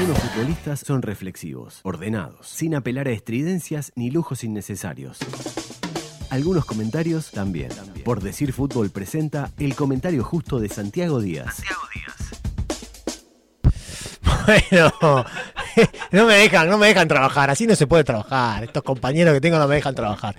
Algunos futbolistas son reflexivos, ordenados, sin apelar a estridencias ni lujos innecesarios. Algunos comentarios también. Por decir fútbol presenta el comentario justo de Santiago Díaz. Santiago Díaz. Bueno, no me dejan, no me dejan trabajar, así no se puede trabajar. Estos compañeros que tengo no me dejan trabajar.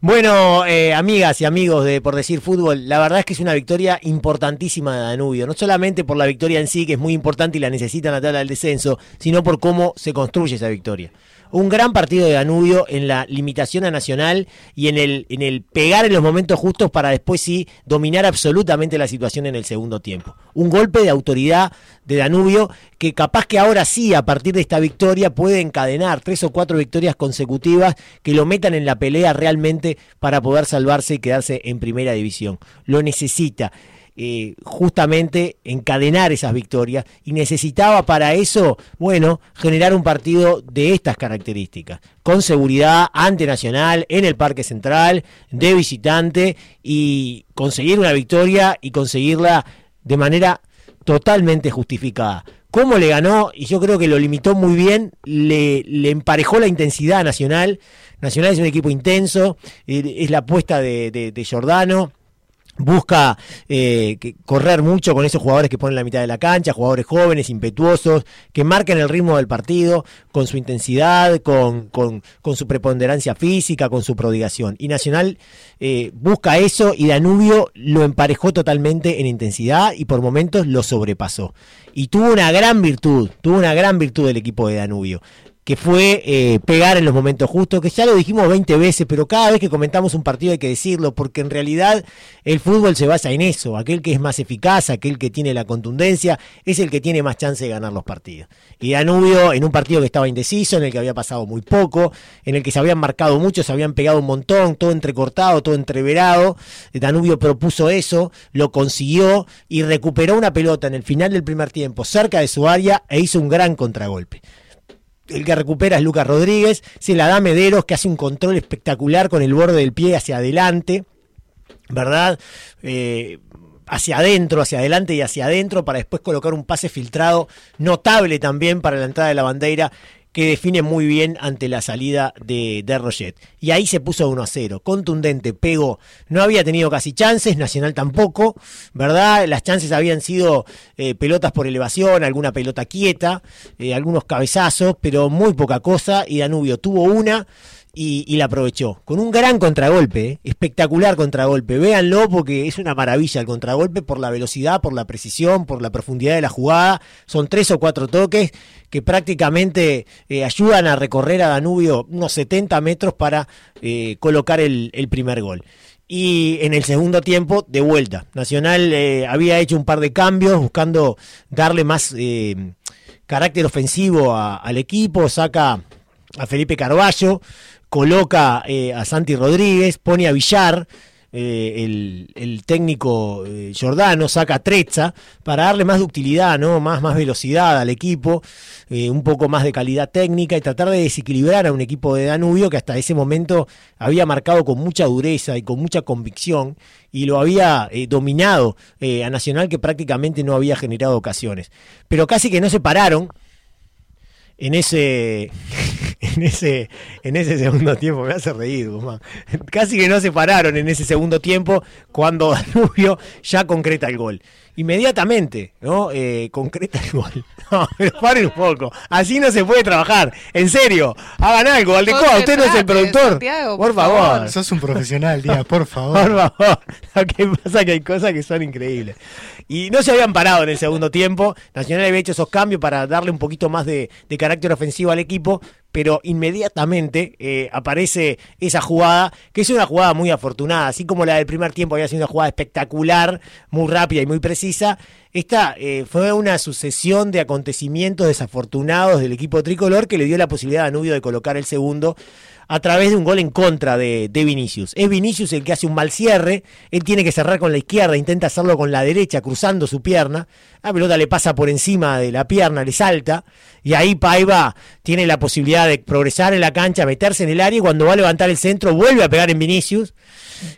Bueno, eh, amigas y amigos de Por Decir Fútbol, la verdad es que es una victoria importantísima de Danubio. No solamente por la victoria en sí, que es muy importante y la necesita en la tabla del descenso, sino por cómo se construye esa victoria un gran partido de Danubio en la limitación a Nacional y en el, en el pegar en los momentos justos para después sí dominar absolutamente la situación en el segundo tiempo. Un golpe de autoridad de Danubio que capaz que ahora sí, a partir de esta victoria, puede encadenar tres o cuatro victorias consecutivas que lo metan en la pelea realmente para poder salvarse y quedarse en primera división. Lo necesita. Eh, justamente encadenar esas victorias y necesitaba para eso, bueno, generar un partido de estas características, con seguridad ante Nacional, en el Parque Central, de visitante y conseguir una victoria y conseguirla de manera totalmente justificada. ¿Cómo le ganó? Y yo creo que lo limitó muy bien, le, emparejó la intensidad a Nacional. Nacional es un equipo intenso, eh, es la apuesta de, de, de Giordano busca eh, correr mucho con esos jugadores que ponen la mitad de la cancha, jugadores jóvenes, impetuosos, que marcan el ritmo del partido con su intensidad, con, con, su preponderancia física, con su prodigación. Y Nacional eh, busca eso y Danubio lo emparejó totalmente en intensidad y por momentos lo sobrepasó. Y tuvo una gran virtud, tuvo una gran virtud del equipo de Danubio que fue eh, pegar en los momentos justos, que ya lo dijimos 20 veces, pero cada vez que comentamos un partido hay que decirlo, porque en realidad el fútbol se basa en eso, aquel que es más eficaz, aquel que tiene la contundencia, es el que tiene más chance de ganar los partidos. Y Danubio, en un partido que estaba indeciso, en el que había pasado muy poco, en el que se habían marcado muchos, se habían pegado un montón, todo entrecortado, todo entreverado, Danubio propuso eso, lo consiguió y recuperó una pelota en el final del primer tiempo cerca de su área e hizo un gran contragolpe el que recupera es Lucas Rodríguez, se la da Mederos, que hace un control espectacular con el borde del pie hacia adelante, ¿verdad? Eh, hacia adentro, hacia adelante y hacia adentro, para después colocar un pase filtrado notable también para la entrada de la bandera que define muy bien ante la salida de, de Roget. Y ahí se puso 1 a 0, contundente, pegó. No había tenido casi chances, Nacional tampoco, ¿verdad? Las chances habían sido eh, pelotas por elevación, alguna pelota quieta, eh, algunos cabezazos, pero muy poca cosa. Y Danubio tuvo una y, la aprovechó. Con un gran contragolpe, ¿eh? espectacular contragolpe. Véanlo porque es una maravilla el contragolpe por la velocidad, por la precisión, por la profundidad de la jugada. Son tres o cuatro toques que prácticamente eh, ayudan a recorrer a Danubio unos 70 metros para eh, colocar el, primer gol y en el segundo tiempo de vuelta. Nacional había hecho un par de cambios buscando darle más carácter ofensivo al equipo, saca a Felipe Carballo, coloca eh, a Santi Rodríguez, pone a Villar, eh, el, técnico eh, Giordano saca a Trezza para darle más ductilidad, ¿no? más, más velocidad al equipo, un poco más de calidad técnica y tratar de desequilibrar a un equipo de Danubio que hasta ese momento había marcado con mucha dureza y con mucha convicción y lo había dominado a Nacional que prácticamente no había generado ocasiones. Pero casi que no se pararon en ese en ese, en ese segundo tiempo. Me hace reír, Guzmán. Casi que no se pararon en ese segundo tiempo cuando Danubio ya concreta el gol inmediatamente, ¿no? Eh, concreta el gol. No, pero paren un poco. Así no se puede trabajar. En serio, hagan algo. Aldecoa, usted no es el productor. por, favor. Sos un profesional, Díaz, por favor. por favor. Lo que pasa es que hay cosas que son increíbles. Y no se habían parado en el segundo tiempo. Nacional había hecho esos cambios para darle un poquito más de, de carácter ofensivo al equipo pero inmediatamente eh, aparece esa jugada, que es una jugada muy afortunada, así como la del primer tiempo había sido una jugada espectacular, muy rápida y muy precisa, precisa esta eh, fue una sucesión de acontecimientos desafortunados del equipo tricolor que le dio la posibilidad a Nubio de colocar el segundo a través de un gol en contra de, de, Vinicius. Es Vinicius el que hace un mal cierre, él tiene que cerrar con la izquierda, intenta hacerlo con la derecha, cruzando su pierna, la pelota le pasa por encima de la pierna, le salta, y ahí Paiva tiene la posibilidad de progresar en la cancha, meterse en el área, y cuando va a levantar el centro vuelve a pegar en Vinicius,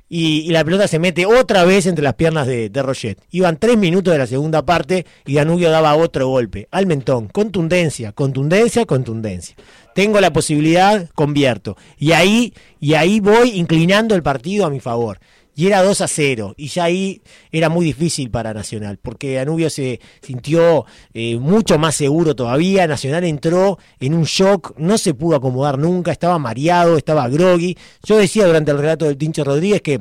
y, la pelota se mete otra vez entre las piernas de, de. Iban tres minutos de la segunda segunda parte y Danubio daba otro golpe al mentón. Contundencia, contundencia, contundencia. Tengo la posibilidad, convierto. Y ahí, y ahí voy inclinando el partido a mi favor y era 2 a 0. Y ya ahí era muy difícil para Nacional, porque Danubio se sintió eh, mucho más seguro todavía. Nacional entró en un shock, no se pudo acomodar nunca, estaba mareado, estaba groggy. Yo decía durante el relato del Tincho Rodríguez que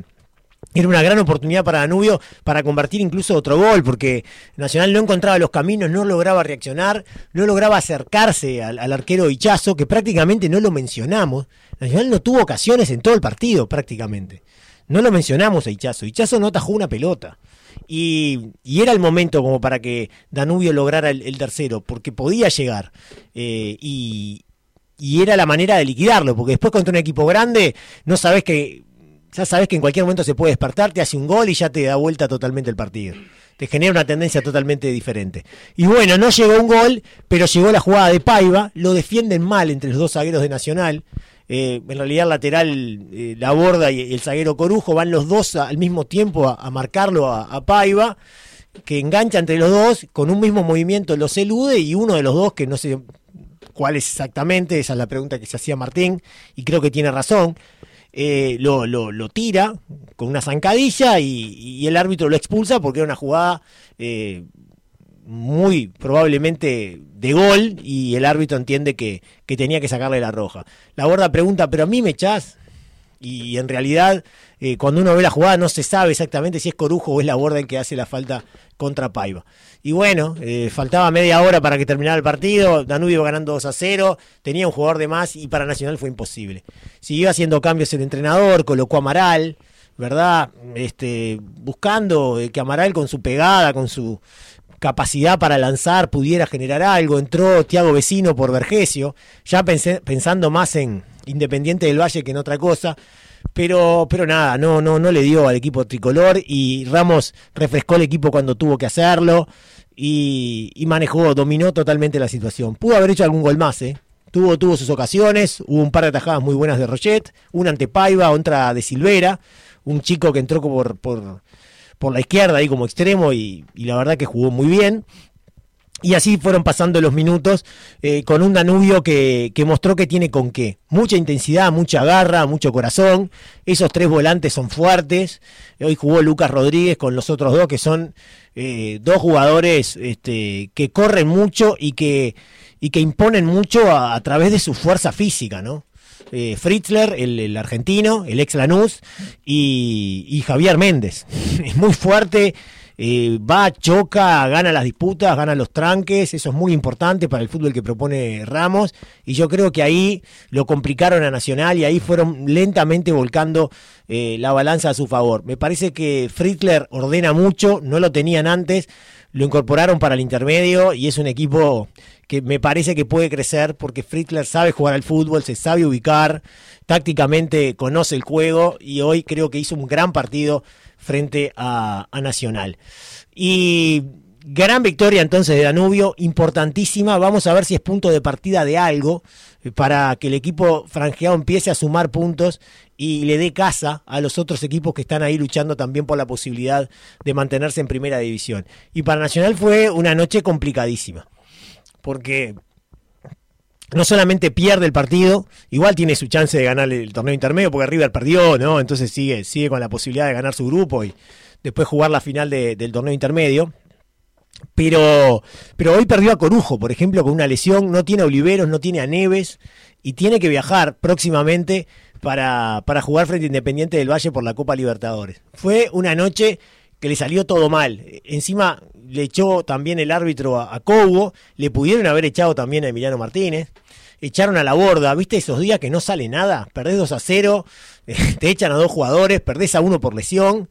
era una gran oportunidad para Danubio para convertir incluso otro gol, porque Nacional no encontraba los caminos, no lograba reaccionar, no lograba acercarse al, arquero Hichazo, que prácticamente no lo mencionamos. Nacional no tuvo ocasiones en todo el partido, prácticamente. No lo mencionamos a Hichazo. Hichazo no tajó una pelota. Y, era el momento como para que Danubio lograra el, tercero, porque podía llegar. Eh, y, era la manera de liquidarlo, porque después contra un equipo grande, no sabes que. Ya sabes que en cualquier momento se puede despertar, te hace un gol y ya te da vuelta totalmente el partido. Te genera una tendencia totalmente diferente. Y bueno, no llegó un gol, pero llegó la jugada de Paiva, lo defienden mal entre los dos zagueros de Nacional. Eh, en realidad lateral eh, la borda y el zaguero Corujo van los dos al mismo tiempo a, marcarlo a, Paiva, que engancha entre los dos, con un mismo movimiento los elude y uno de los dos, que no sé cuál es exactamente, esa es la pregunta que se hacía Martín, y creo que tiene razón, eh, lo, lo, tira con una zancadilla y, el árbitro lo expulsa porque era una jugada muy probablemente de gol y el árbitro entiende que, tenía que sacarle la roja. La borda pregunta, pero a mí me echás. Y en realidad, eh, cuando uno ve la jugada, no se sabe exactamente si es Corujo o es la borda el que hace la falta contra Paiva. Y bueno, eh, faltaba media hora para que terminara el partido. Danubio ganando 2 a 0. Tenía un jugador de más y para Nacional fue imposible. Siguió haciendo cambios el entrenador, colocó a Amaral, ¿verdad? Este, buscando eh, que Amaral con su pegada, con su capacidad para lanzar pudiera generar algo. Entró Tiago Vecino por Vergesio, ya pensé, pensando más en Independiente del Valle que en otra cosa. Pero, pero nada, no, no, no le dio al equipo tricolor y Ramos refrescó el equipo cuando tuvo que hacerlo y, manejó, dominó totalmente la situación. Pudo haber hecho algún gol más, ¿eh? Tuvo, tuvo sus ocasiones, hubo un par de atajadas muy buenas de Rochet, una ante Paiva, otra de Silvera, un chico que entró por, por, por la izquierda ahí como extremo y, la verdad que jugó muy bien. Y así fueron pasando los minutos eh, con un Danubio que, mostró que tiene con qué. Mucha intensidad, mucha garra, mucho corazón. Esos tres volantes son fuertes. Hoy jugó Lucas Rodríguez con los otros dos, que son eh, dos jugadores este, que corren mucho y que, y que imponen mucho a, través de su fuerza física, ¿no? Eh, Fritzler, el, argentino, el ex Lanús, y, Javier Méndez. Es muy fuerte, eh, va, choca, gana las disputas, gana los tranques, eso es muy importante para el fútbol que propone Ramos, y yo creo que ahí lo complicaron a Nacional y ahí fueron lentamente volcando eh, la balanza a su favor. Me parece que Fritzler ordena mucho, no lo tenían antes, lo incorporaron para el intermedio y es un equipo que me parece que puede crecer porque Fritzler sabe jugar al fútbol, se sabe ubicar, tácticamente conoce el juego y hoy creo que hizo un gran partido frente a, Nacional. Y gran victoria entonces de Danubio, importantísima. Vamos a ver si es punto de partida de algo eh, para que el equipo franjeado empiece a sumar puntos y le dé casa a los otros equipos que están ahí luchando también por la posibilidad de mantenerse en primera división. Y para Nacional fue una noche complicadísima porque no solamente pierde el partido, igual tiene su chance de ganar el torneo intermedio, porque River perdió, ¿no? Entonces sigue, sigue con la posibilidad de ganar su grupo y después jugar la final del torneo intermedio. Pero, pero hoy perdió a Corujo, por ejemplo, con una lesión, no tiene a Oliveros, no tiene a Neves y tiene que viajar próximamente para, para jugar frente a Independiente del Valle por la Copa Libertadores. Fue una noche que le salió todo mal. Encima le echó también el árbitro a, Cobo, le pudieron haber echado también a Emiliano Martínez, echaron a la borda, ¿viste esos días que no sale nada? Perdés 2 a 0, te echan a dos jugadores, perdés a uno por lesión.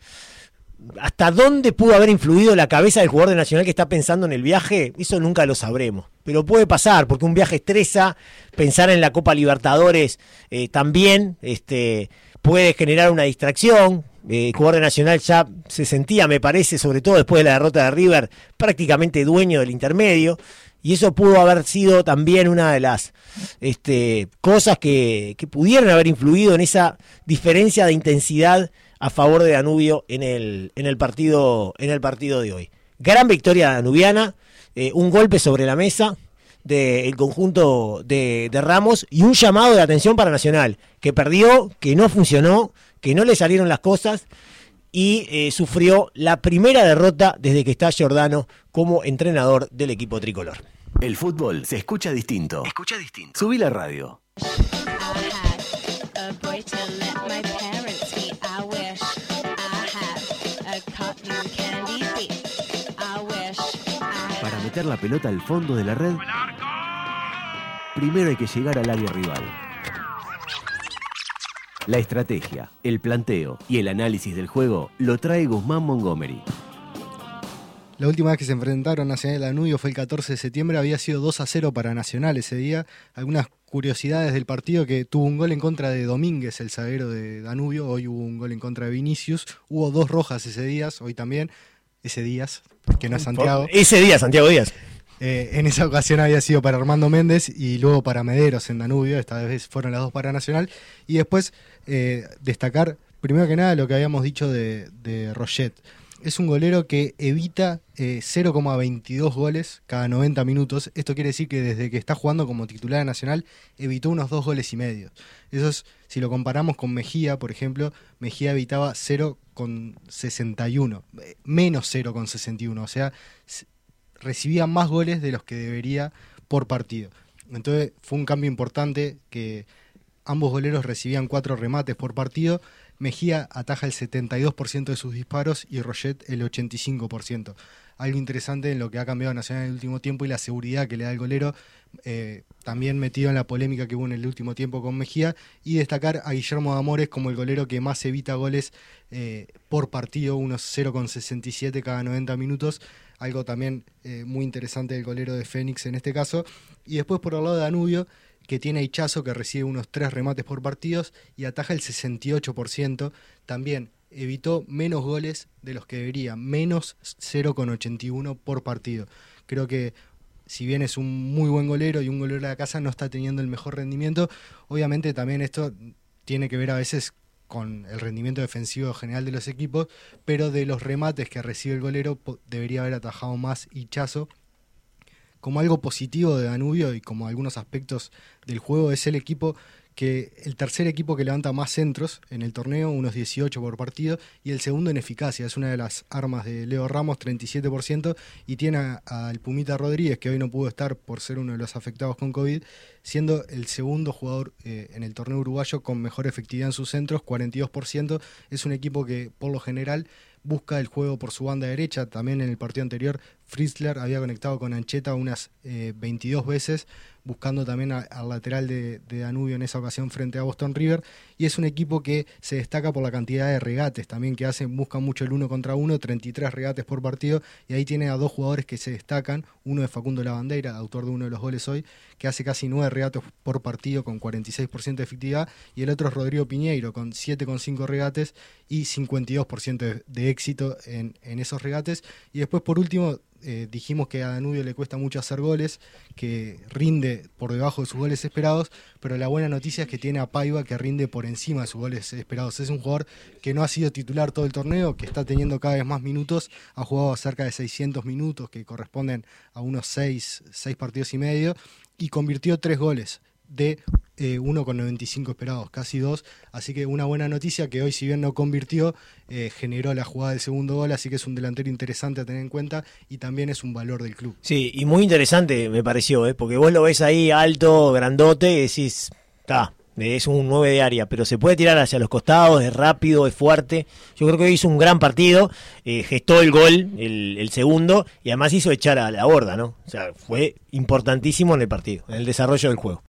¿Hasta dónde pudo haber influido la cabeza del jugador de Nacional que está pensando en el viaje? Eso nunca lo sabremos. Pero puede pasar, porque un viaje estresa, pensar en la Copa Libertadores eh, también este, puede generar una distracción, el jugador de Nacional ya se sentía, me parece, sobre todo después de la derrota de River, prácticamente dueño del intermedio. Y eso pudo haber sido también una de las este, cosas que, pudieron haber influido en esa diferencia de intensidad a favor de Danubio en el, partido, en el partido de hoy. gran victoria danubiana, eh, un golpe sobre la mesa del conjunto de Ramos y un llamado de atención para Nacional, que perdió, que no funcionó, que no le salieron las cosas y eh, sufrió la primera derrota desde que está Giordano como entrenador del equipo tricolor. El fútbol se escucha distinto. Escucha distinto. Subí la radio. Para meter la pelota al fondo de la red, primero hay que llegar al área rival. La estrategia, el planteo y el análisis del juego lo trae Guzmán Montgomery. La última vez que se enfrentaron Nacional y Danubio fue el 14 de septiembre, había sido 2 a 0 para Nacional ese día. Algunas curiosidades del partido que tuvo un gol en contra de Domínguez, el zaguero de Danubio, hoy hubo un gol en contra de Vinicius, hubo dos rojas ese día, hoy también, ese Díaz, que no es Santiago. Ese día, Santiago Díaz. Eh, en esa ocasión había sido para Armando Méndez y luego para Mederos en Danubio, esta vez fueron las dos para Nacional. Y después eh, destacar, primero que nada, lo que habíamos dicho de, de. Es un golero que evita eh, 0,22 goles cada 90 minutos. Esto quiere decir que desde que está jugando como titular nacional evitó unos dos goles y medio. Eso es, si lo comparamos con Mejía, por ejemplo, Mejía evitaba 0,61, eh, menos 0,61. O sea, recibía más goles de los que debería por partido. Entonces fue un cambio importante que ambos goleros recibían cuatro remates por partido. Mejía ataja el 72% de sus disparos y Roget el 85%. Algo interesante en lo que ha cambiado Nacional en el último tiempo y la seguridad que le da el golero, eh, también metido en la polémica que hubo en el último tiempo con Mejía, y destacar a Guillermo de Amores como el golero que más evita goles eh, por partido, unos 0,67 cada 90 minutos, algo también eh, muy interesante del golero de Fénix en este caso. Y después por el lado de Danubio, que tiene a Hichazo que recibe unos 3 remates por partidos y ataja el 68%, también evitó menos goles de los que debería, menos 0,81 por partido. Creo que si bien es un muy buen golero y un golero de la casa no está teniendo el mejor rendimiento, obviamente también esto tiene que ver a veces con el rendimiento defensivo general de los equipos, pero de los remates que recibe el golero debería haber atajado más Hichazo. Como algo positivo de Danubio y como algunos aspectos del juego es el equipo que el tercer equipo que levanta más centros en el torneo, unos 18 por partido, y el segundo en eficacia, es una de las armas de Leo Ramos, 37%, y tiene al Pumita Rodríguez, que hoy no pudo estar por ser uno de los afectados con COVID, siendo el segundo jugador eh, en el torneo uruguayo con mejor efectividad en sus centros, 42%. Es un equipo que por lo general busca el juego por su banda derecha. También en el partido anterior, Fritzler había conectado con Ancheta unas eh, 22 veces, buscando también al lateral de, de Danubio en esa ocasión frente a Boston River. Y es un equipo que se destaca por la cantidad de regates también que hacen, buscan mucho el uno contra uno, 33 regates por partido. Y ahí tiene a dos jugadores que se destacan. Uno es Facundo Lavandera, autor de uno de los goles hoy, que hace casi 9 regates por partido con 46% de efectividad. Y el otro es Rodrigo Piñeiro, con 7,5 regates y 52% de, de éxito en esos regates. Y después, por último, eh, dijimos que a Danubio le cuesta mucho hacer goles, que rinde por debajo de sus goles esperados, pero la buena noticia es que tiene a Paiva que rinde por encima de sus goles esperados. Es un jugador que no ha sido titular todo el torneo, que está teniendo cada vez más minutos, ha jugado cerca de 600 minutos, que corresponden a unos 6, 6 partidos y medio, y convirtió tres goles de eh, 1,95 esperados, casi dos. Así que una buena noticia que hoy, si bien no convirtió, eh, generó la jugada del segundo gol. Así que es un delantero interesante a tener en cuenta y también es un valor del club. Sí, y muy interesante me pareció, ¿eh? porque vos lo ves ahí alto, grandote, y decís, está, es un 9 de área, pero se puede tirar hacia los costados, es rápido, es fuerte. Yo creo que hoy hizo un gran partido, eh, gestó el gol, el segundo, y además hizo echar a la borda, ¿no? O sea, fue importantísimo en el partido, en el desarrollo del juego.